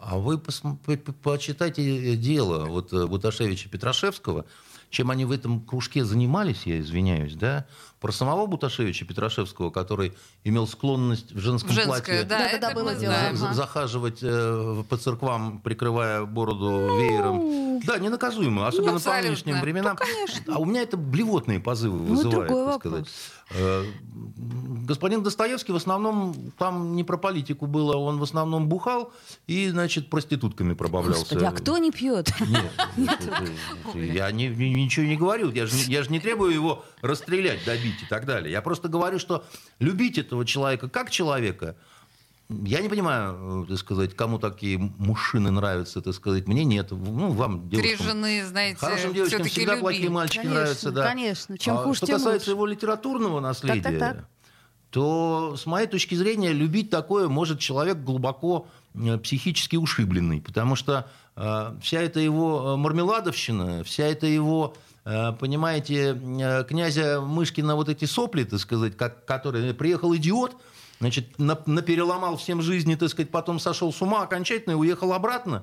А вы пос- почитайте дело вот э, Буташевича Петрашевского, чем они в этом кружке занимались, я извиняюсь, да, про самого Буташевича Петрашевского, который имел склонность в женском женское, платье да, Да, это да, было дело. за- захаживать э, по церквам, прикрывая бороду веером. Да, ненаказуемо, особенно по нынешним временам. А у меня это блевотные позывы Ну, вызывает, так вопрос. сказать. Э, Господин Достоевский в основном, там не про политику было, он в основном бухал и, значит, проститутками пробавлялся. Господи, а кто не пьет? Нет, [laughs] я ничего не говорю. Я же, не- я же не требую его расстрелять, добить и так далее. Я просто говорю, что любить этого человека как человека, я не понимаю, э, так сказать, кому такие мужчины нравятся, так сказать. Мне нет. Ну, вам, Три девушкам. жены, знаете, Хорошим девочкам всегда плохие любили. мальчики Конечно, нравятся, да. конечно. Чем А хуже, Что тем касается лучше. его литературного наследия, так. то, с моей точки зрения, любить такое может человек глубоко э, психически ушибленный, потому что э, вся эта его э, мармеладовщина, вся эта его, понимаете, э, князя Мышкина вот эти сопли, так сказать, как, которые приехал идиот, значит, на- напереломал всем жизни, так сказать, потом сошел с ума окончательно и уехал обратно.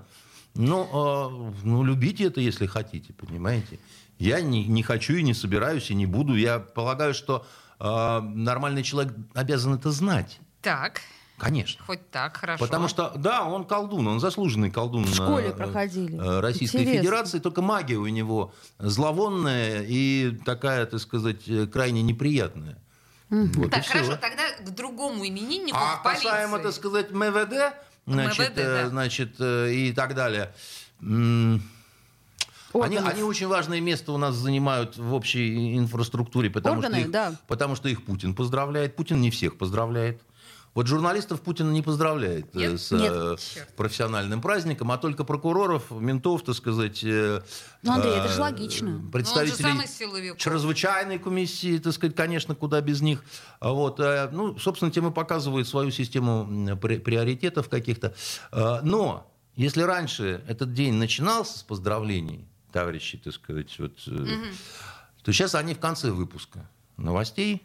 Ну, э, ну, любите это, если хотите, понимаете. Я не, не хочу и не собираюсь, и не буду. Я полагаю, что э, нормальный человек обязан это знать. Так, Конечно. хоть так, хорошо. Потому что, да, он колдун, он заслуженный колдун. В школе э, проходили. э, Российской Интересно. Федерации, только магия у него зловонная и такая, так сказать, э, крайне неприятная. Вот и Так, хорошо, тогда к другому имениннику, А к полиции. касаемо, так сказать, МВД, значит, МВД, э, да. значит э, и так далее. м, Они, Органов. они очень важное место у нас занимают в общей инфраструктуре, потому, Органы, что их, да. потому что их Путин поздравляет. Путин не всех поздравляет. Вот журналистов Путин не поздравляет э, Нет? с Нет. э, профессиональным праздником, а только прокуроров, ментов, так сказать. э, Ну, Андрей, это же логично. Ну, он же Представителей чрезвычайной комиссии, так сказать, конечно, куда без них. А Вот, э, ну, собственно, тем и показывает свою систему приоритетов каких-то. Но если раньше этот день начинался с поздравлений, товарищи, так сказать, вот, э, то сейчас они в конце выпуска новостей.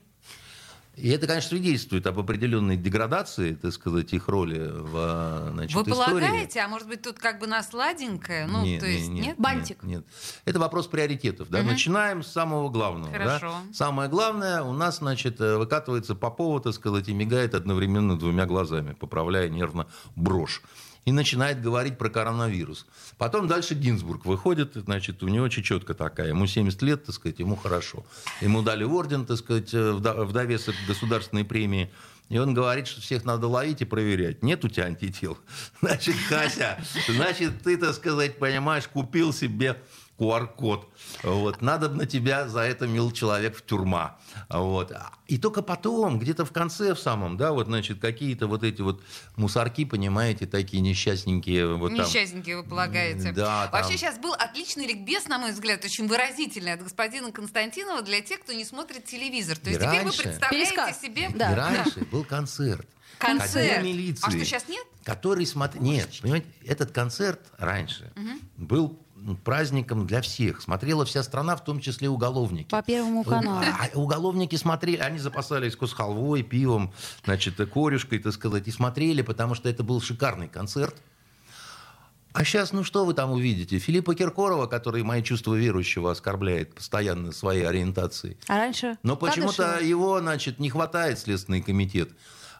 И это, конечно, свидетельствует об определенной деградации, так сказать, их роли в значит, Вы истории. полагаете, а может быть тут как бы на сладенькое? Ну, Не, то есть, нет, нет? Бантик. Нет, нет. Это вопрос приоритетов. Да? Начинаем с самого главного. да. Хорошо. Самое главное у нас, значит, э, выкатывается Попова, так сказать, и мигает одновременно двумя глазами, поправляя нервно брошь. И начинает говорить про коронавирус. Потом дальше Гинзбург выходит, значит, у него чечетка такая. Ему 70 лет, так сказать, ему хорошо. Ему дали орден, так сказать, э, в до- в довесок государственной премии. И он говорит, что всех надо ловить и проверять. Нет у тебя антител? [laughs] Значит, Кася, значит, ты, так сказать, понимаешь, купил себе QR-код. Вот. Надо на тебя за это, мил человек, в тюрьма. Вот. И только потом, где-то в конце в самом, да, вот, значит, какие-то вот эти вот мусорки, понимаете, такие несчастненькие. Вот там. Несчастненькие, вы полагаете. Да, Вообще там. сейчас был отличный ликбез, на мой взгляд, очень выразительный от господина Константинова для тех, кто не смотрит телевизор. То И есть теперь вы раньше. представляете Пересказ. себе... Да. И раньше был концерт. Концерт. Милиции. А что, сейчас нет? Который смотрел... Нет, понимаете, этот концерт раньше был праздником для всех. Смотрела вся страна, в том числе уголовники. По Первому каналу. А уголовники смотрели, они запасались кусхалвой, пивом, значит, корюшкой, так сказать, и смотрели, потому что это был шикарный концерт. А сейчас, ну что вы там увидите? Филиппа Киркорова, который мои чувства верующего оскорбляет постоянно своей ориентацией. А раньше? Но почему-то его, значит, не хватает Следственный комитет.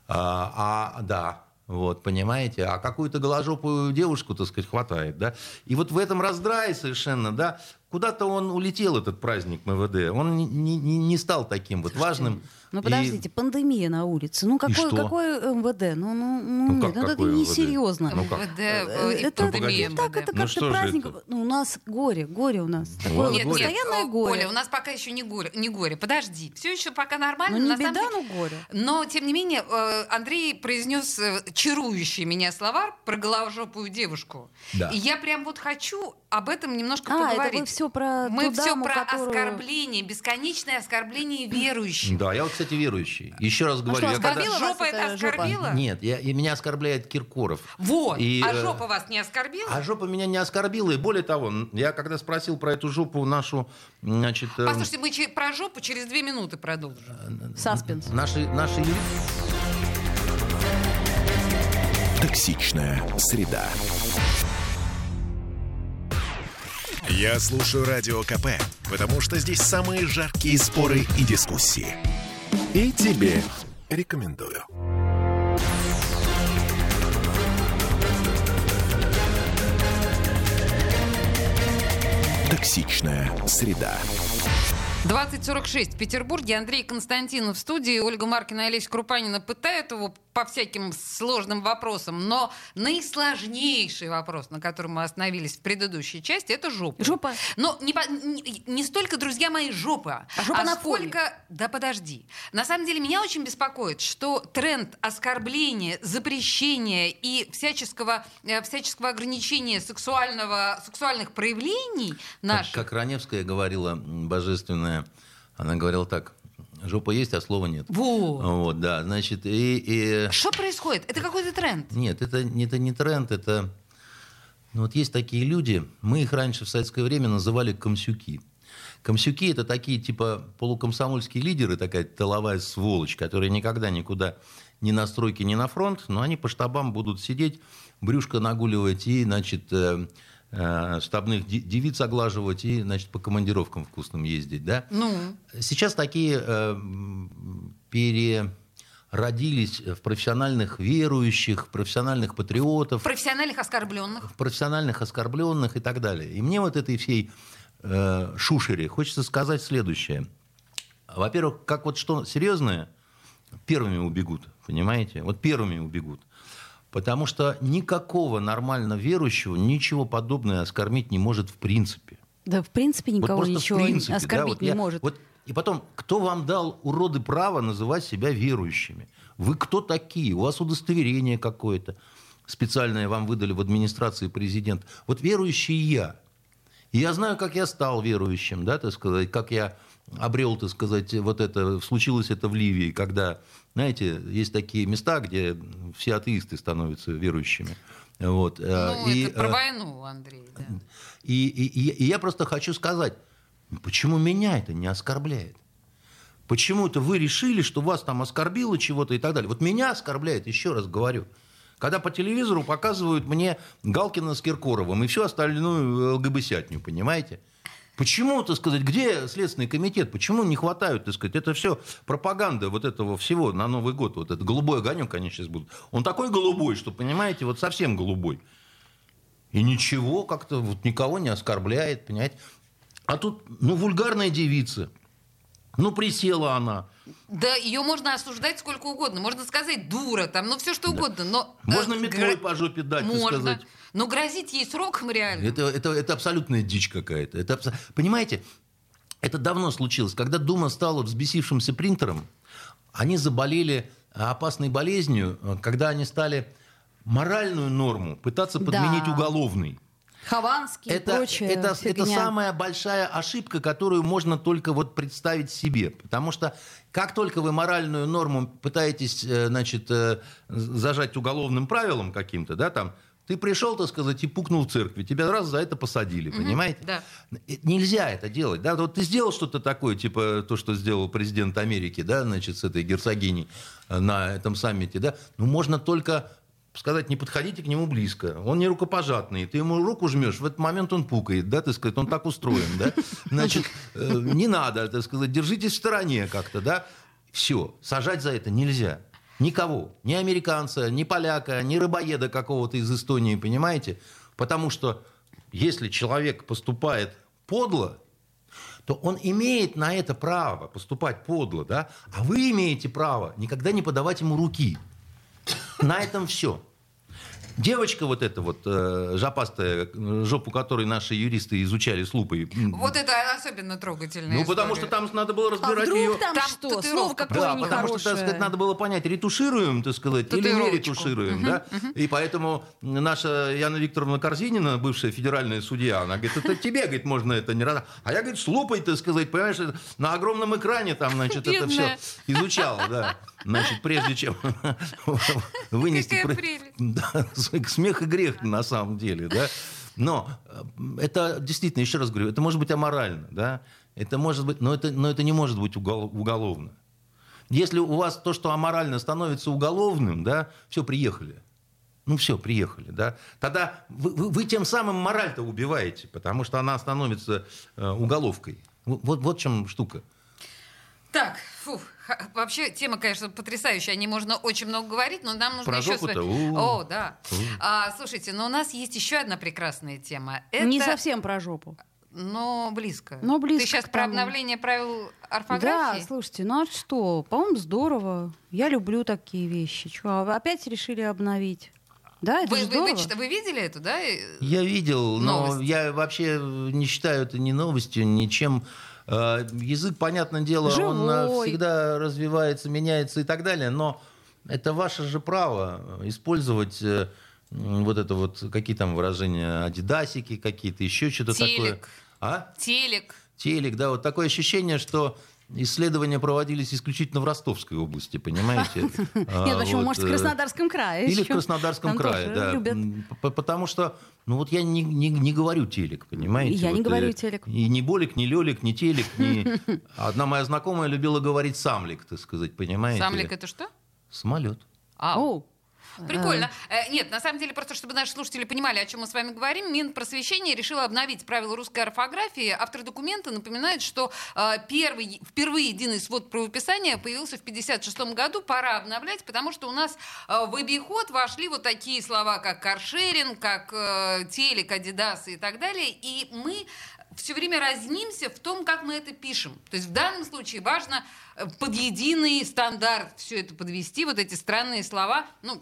А, а, да, вот, понимаете, а какую-то голожопую девушку, так сказать, хватает, да. И вот в этом раздрае совершенно, да, куда-то он улетел, этот праздник МВД. Он не, не, не стал таким вот важным. Ну И- подождите, пандемия на улице. Ну какой, какой МВД? Ну, ну, ну, Ну, нет, как ну это несерьезно. Ну, как? МВД, Э, э, и это, пандемия это так, это Ну, как-то праздник. это? Ну, у нас горе, горе у нас. Такое Нет, горе. постоянное горе. Оля, у нас пока еще не горе, не горе. Подожди, все еще пока нормально. Ну, не на самом беда, деле. но горе. Но, тем не менее, э, Андрей произнес э, чарующие меня слова про голожопую девушку. Да. И я прям вот хочу об этом немножко А, это поговорить. Все про Мы ту все даму, про которую- оскорбление, бесконечное оскорбление верующих. Да, я вот, кстати, верующий. Еще раз говорю, что, я когда- оскорбила Жопа это эта жопа? оскорбила? Нет, я, и меня оскорбляет Киркоров. Вот. И, а э, жопа вас не оскорбила? А жопа меня не оскорбила. И более того, я когда спросил про эту жопу нашу, значит... э, Послушайте, мы про жопу через две минуты продолжим. Саспенс. Наши, наши Токсичная среда. Я слушаю Радио КП, потому что здесь самые жаркие споры и дискуссии. И тебе рекомендую. Токсичная среда. 2046 в Петербурге. Андрей Константинов в студии. Ольга Маркина и Олеся Крупанина пытают его по всяким сложным вопросам. Но наисложнейший вопрос, на котором мы остановились в предыдущей части, это жопа. Жопа. Но не, по- не- не столько, друзья мои, жопа, А жопа на фоне. сколько... Да подожди. На самом деле меня очень беспокоит, что тренд оскорбления, запрещения и всяческого, э, всяческого ограничения сексуального, сексуальных проявлений Как, наших... как Раневская говорила, божественная, она говорила так, жопа есть, а слова нет. Вот. Вот, да, значит, и... и- Что происходит? Это какой-то тренд. Нет, это, это не тренд, это... Ну, вот есть такие люди, мы их раньше в советское время называли комсюки. Комсюки – это такие типа полукомсомольские лидеры, такая тыловая сволочь, которые никогда никуда ни на стройке, ни на фронт, но они по штабам будут сидеть, брюшко нагуливать и, значит, э, штабных де- девиц оглаживать и, значит, по командировкам вкусным ездить, да? Ну, Сейчас такие э, переродились в профессиональных верующих, профессиональных патриотов, профессиональных оскорбленных. в профессиональных оскорбленных и так далее. И мне вот этой всей э, шушере хочется сказать следующее. Во-первых, как вот что серьезное, первыми убегут, понимаете? Вот первыми убегут. Потому что никакого нормально верующего ничего подобное оскорбить не может в принципе. Да, в принципе, Вот никого просто в ничего принципе, да, оскорбить вот не я- может. вот- и потом, кто вам дал, уроды, право называть себя верующими? Вы кто такие? У вас удостоверение какое-то специальное вам выдали в администрации президента. Вот верующий я. И я знаю, как я стал верующим, да, так сказать, как я обрел, так сказать, вот это, случилось это в Ливии, когда, знаете, есть такие места, где все атеисты становятся верующими. Вот. э, Ну, и, это про э, войну, Андрей. да. и, и- и- и я просто хочу сказать, почему меня это не оскорбляет? Почему это вы решили, что вас там оскорбило чего-то и так далее? Вот меня оскорбляет, еще раз говорю. Когда по телевизору показывают мне Галкина с Киркоровым и всю остальную ЛГБСятню, понимаете? Почему, так сказать, где Следственный комитет? Почему не хватают, так сказать? Это все пропаганда вот этого всего на Новый год. Вот этот голубой огонек, они сейчас будут. Он такой голубой, что, понимаете, вот совсем голубой. И ничего, как-то вот никого не оскорбляет, понимаете? А тут, ну, вульгарная девица. Ну, присела она. Да, ее можно осуждать сколько угодно. Можно сказать дура, там, ну все что угодно. Но, э, Можно метлой гра- по жопе дать, Можно. сказать. Но грозить ей сроком реально. Это, это, это абсолютная дичь какая-то. Это, абсо- Понимаете, это давно случилось. Когда Дума стала взбесившимся принтером, они заболели опасной болезнью, э, когда они стали моральную норму пытаться подменить Да. уголовной. Хованский и это, прочее. это, это самая большая ошибка, которую можно только вот представить себе. Потому что как только вы моральную норму пытаетесь э, значит, э, зажать уголовным правилом каким-то, да, там, ты пришел, так сказать, и пукнул в церкви, тебя раз за это посадили, понимаете? да. Э, Нельзя это делать. Да? Вот ты сделал что-то такое, типа то, что сделал президент Америки, да, значит, с этой герцогиней на этом саммите, да, ну, можно только сказать, не подходите к нему близко. Он не рукопожатный. Ты ему руку жмешь, в этот момент он пукает, да, так сказать, он так устроен, да. Значит, э, не надо, так сказать, держитесь в стороне как-то, да. Все, сажать за это нельзя. Никого. Ни американца, ни поляка, ни рыбоеда какого-то из Эстонии, понимаете? Потому что если человек поступает подло, то он имеет на это право поступать подло, да? А вы имеете право никогда не подавать ему руки. На этом все. Девочка вот эта вот, э, жопастая, жопу которой наши юристы изучали с лупой. Вот это особенно трогательная Ну, потому что история. там надо было А разбирать вдруг ее... там, Там что? Слово какое Да, потому что, так сказать, надо было понять, ретушируем, так сказать, или не ретушируем, да? И поэтому наша Яна Викторовна Корзинина, бывшая федеральная судья, она говорит, это тебе, говорит, можно это не раз. А я, говорит, с лупой, так сказать, понимаешь, на огромном экране там, значит, это все изучала, да. Значит, прежде чем [laughs] вынести... Какая про- прелесть. Да, [laughs] смех и грех на самом деле, да. Но э, это действительно, еще раз говорю, это может быть аморально, да. Это может быть, но это, но это не может быть угол- уголовно. Если у вас то, что аморально становится уголовным, да, все, приехали. Ну все, приехали, да. Тогда вы, вы- вы тем самым мораль-то убиваете, потому что она становится э, уголовкой. Вот, вот в чем штука. Так, фу, вообще тема, конечно, потрясающая. О ней можно очень много говорить, но нам нужно Про еще... с. О, да. А, слушайте, но у нас есть еще одна прекрасная тема. Это... Не совсем про жопу. Но близко. Но близко Ты сейчас про обновление правил Да, орфографии? слушайте, ну а что? По-моему, здорово. Я люблю такие вещи. Что, опять решили обновить? Да, это Вы, вы- здорово. вы чит- вы видели эту, да? Я видел, но Новость. я вообще не считаю это ни новостью, ничем. Э, Язык, понятное дело, он э, Живой. всегда развивается, меняется и так далее, но это ваше же право использовать э, вот это вот, какие там выражения, адидасики какие-то, еще что-то такое. Телек. А? Телек. Телек, да, вот такое ощущение, что исследования проводились исключительно в Ростовской области, понимаете? [laughs] А, Нет, почему? Может, в э, Краснодарском крае. или в. Краснодарском крае, да. Потому что, ну вот я не, не, не говорю телек, понимаете? Я не Вот, говорю э, телек. И ни болик, ни лелик, ни телек, ни... [laughs] Одна моя знакомая любила говорить самлик, так сказать, понимаете? Самлик это что? Самолет. А. Прикольно. Э, Нет, на самом деле, просто чтобы наши слушатели понимали, о чем мы с вами говорим, Минпросвещение решило обновить правила русской орфографии. Автор документа напоминает, что э, первый, впервые единый свод правописания появился в 1956 году. Пора обновлять, потому что у нас э, в обиход вошли вот такие слова, как каршеринг, как э, телек, адидас и так далее. И мы все время разнимся в том, как мы это пишем. То есть в данном случае важно под единый стандарт все это подвести, вот эти странные слова. Ну,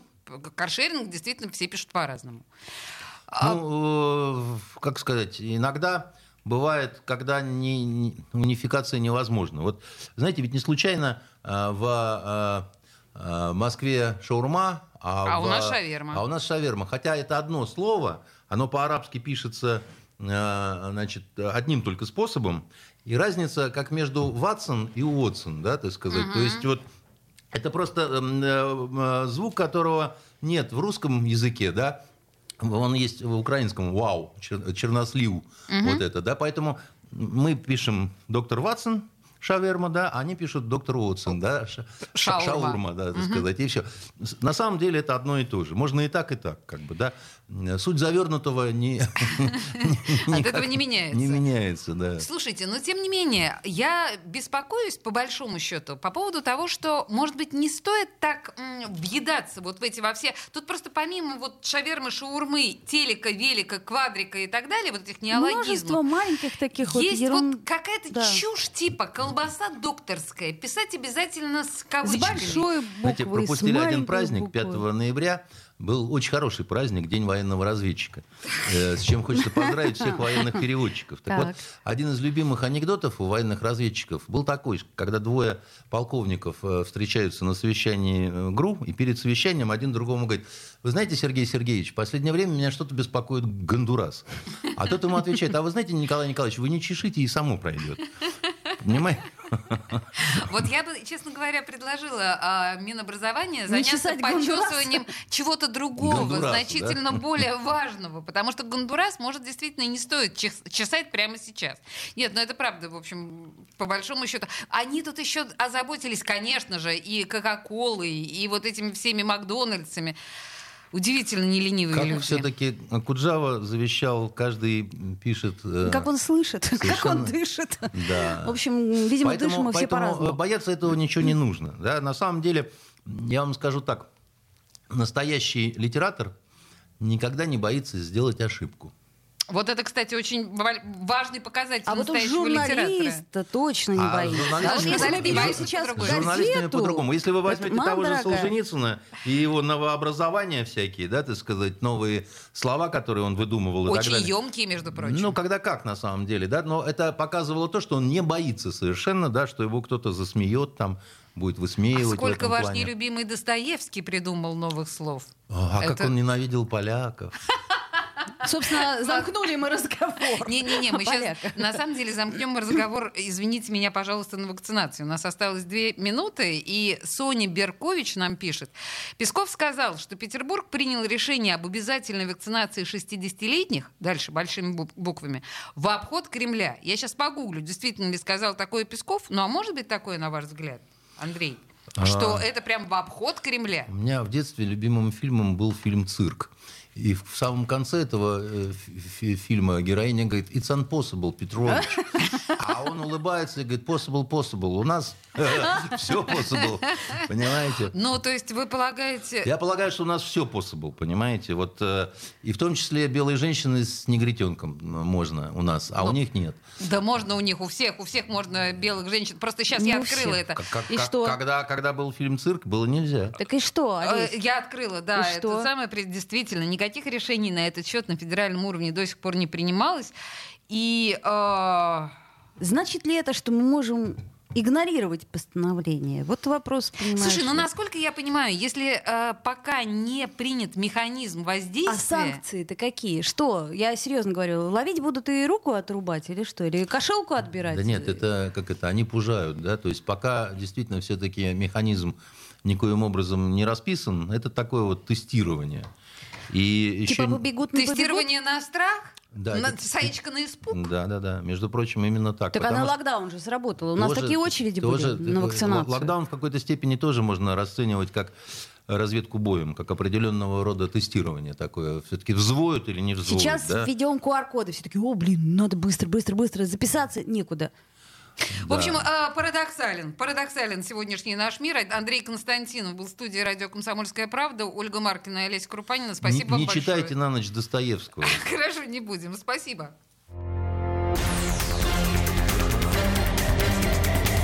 каршеринг действительно все пишут по-разному. А- Ну, э, как сказать, иногда бывает, когда не- не- унификация невозможна. Вот, знаете, ведь не случайно э, в э, э, Москве шаурма, а, А у в- нас шаверма. А у нас шаверма. Хотя это одно слово, оно по-арабски пишется э, значит, одним только способом. И разница как между Ватсон и Уотсон, да, так сказать. То есть вот это просто эм, э, э, звук, которого нет в русском языке, да, он есть в украинском. Вау, чер- чернослив, вот это, да, поэтому мы пишем доктор Ватсон, шаверма, да, они пишут доктор Уотсон, да, ша- ша- Шаурма. шаурма, да, так сказать, и все. На самом деле это одно и то же. Можно и так, и так, как бы, да. Суть завернутого не, [laughs] От этого не меняется. не меняется, да. Слушайте, но тем не менее, я беспокоюсь, по большому счету, по поводу того, что, может быть, не стоит так въедаться вот в эти во все... Тут просто помимо вот шавермы, шаурмы, телека, велика, квадрика и так далее, вот этих Множество неологизмов, маленьких таких вот есть вот какая-то чушь типа колбаса докторская. Писать обязательно с С кавычками. большой буквы, Знаете, с пропустили один праздник, буквы. 5 ноября. Был очень хороший праздник, День военного разведчика. Э, С чем хочется поздравить всех военных переводчиков. Так, вот, Так. один из любимых анекдотов у военных разведчиков был такой, когда двое полковников э, встречаются на совещании э, ГРУ, и перед совещанием один другому говорит, вы знаете, Сергей Сергеевич, в последнее время меня что-то беспокоит Гондурас. А тот ему отвечает, а вы знаете, Николай Николаевич, вы не чешите, и само пройдет. Понимаете? Вот я бы, честно говоря, предложила а, Минобразования Не заняться почесыванием чего-то другого, значительно да? более важного, потому что Гондурас может действительно не стоит чес- чесать прямо сейчас. Нет, ну это правда, в общем, по большому счету. Они тут еще озаботились, конечно же, и Кока-Колой, и вот этими всеми Макдональдсами. Удивительно неленивые Как люди. все-таки Куджава завещал, каждый пишет... э, Как он слышит, [laughs] как он Совершенно. дышит. [laughs] Да. В общем, видимо, Поэтому- дышим мы все поэтому, по-разному. бояться этого ничего не нужно. Да? На самом деле, я вам скажу так. Настоящий литератор никогда не боится сделать ошибку. Вот это, кстати, очень ва- важный показатель А вот настоящего литератора. журналиста точно не А боится. журналисты- А вот если мы берем сейчас журналистами газету, по-другому. Если вы возьмете того же дорогая. Солженицына и его новообразования всякие, да, так сказать, новые слова, которые он выдумывал и так Очень далее. емкие, между прочим. Ну, когда как, на самом деле, да, но это показывало то, что он не боится совершенно, да, что его кто-то засмеет там, будет высмеивать в Сколько ваш плане. нелюбимый Достоевский придумал новых слов? А как Это- он ненавидел поляков. Собственно, замкнули мы разговор. Не-не-не, мы сейчас на самом деле замкнем разговор. Извините меня, пожалуйста, на вакцинацию. У нас осталось две минуты, и Соня Беркович нам пишет. Песков сказал, что Петербург принял решение об обязательной вакцинации 60-летних, дальше большими бу- буквами, в обход Кремля. Я сейчас погуглю, действительно ли сказал такое Песков. Ну а может быть такое, на ваш взгляд, Андрей? Что А. это прям в обход Кремля? У меня в детстве любимым фильмом был фильм «Цирк». И в самом конце этого э, фи- фи- фильма героиня говорит «It's impossible, Петрович». А он улыбается и говорит «Possible, possible». У нас [laughs] все possible, понимаете? Ну, то есть вы полагаете... Я полагаю, что у нас все possible, понимаете? Вот, э, и в том числе белые женщины с негритенком можно у нас, а у них нет. Да можно у них, у всех, у всех можно белых женщин. Просто сейчас я Ну, открыла это. Как- как- И как- что? Когда, когда был фильм «Цирк», было нельзя. Так и что, Э, Олесь? Я открыла, да, И это что? самое действительно. Никаких решений на этот счет на федеральном уровне до сих пор не принималось. И э, Значит ли это, что мы можем игнорировать постановление? Вот вопрос, слушай, ну насколько я понимаю, если э, пока не принят механизм А воздействия, санкции-то какие? Что? Я серьезно говорю, ловить будут и руку отрубать или что? Или кошелку отбирать? Да нет, это как это, они пужают, да, то есть пока действительно все-таки механизм никоим образом не расписан, это такое вот тестирование. И Типа еще... побегут, не побегут? тестирование на страх, Да, на это- саечка на испуг. Да, да, да. Между прочим, именно так. Так а Потому на что локдаун же сработало. У нас тоже- такие очереди тоже, были на э, вакцинацию. Локдаун в какой-то степени тоже можно расценивать как разведку боем, как определенного рода тестирование такое. Все-таки взвоют или не взвоют. Сейчас да? введем QR-коды. Все таки о, блин, надо быстро, быстро, быстро записаться. Некуда. В общем, э, парадоксален. Парадоксален сегодняшний наш мир. Андрей Константинов был в студии радио «Комсомольская правда». Ольга Маркина и Олеся Крупанина. Спасибо не вам не большое. читайте на ночь Достоевского. [laughs] Хорошо, не будем. Спасибо.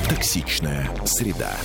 Токсичная среда.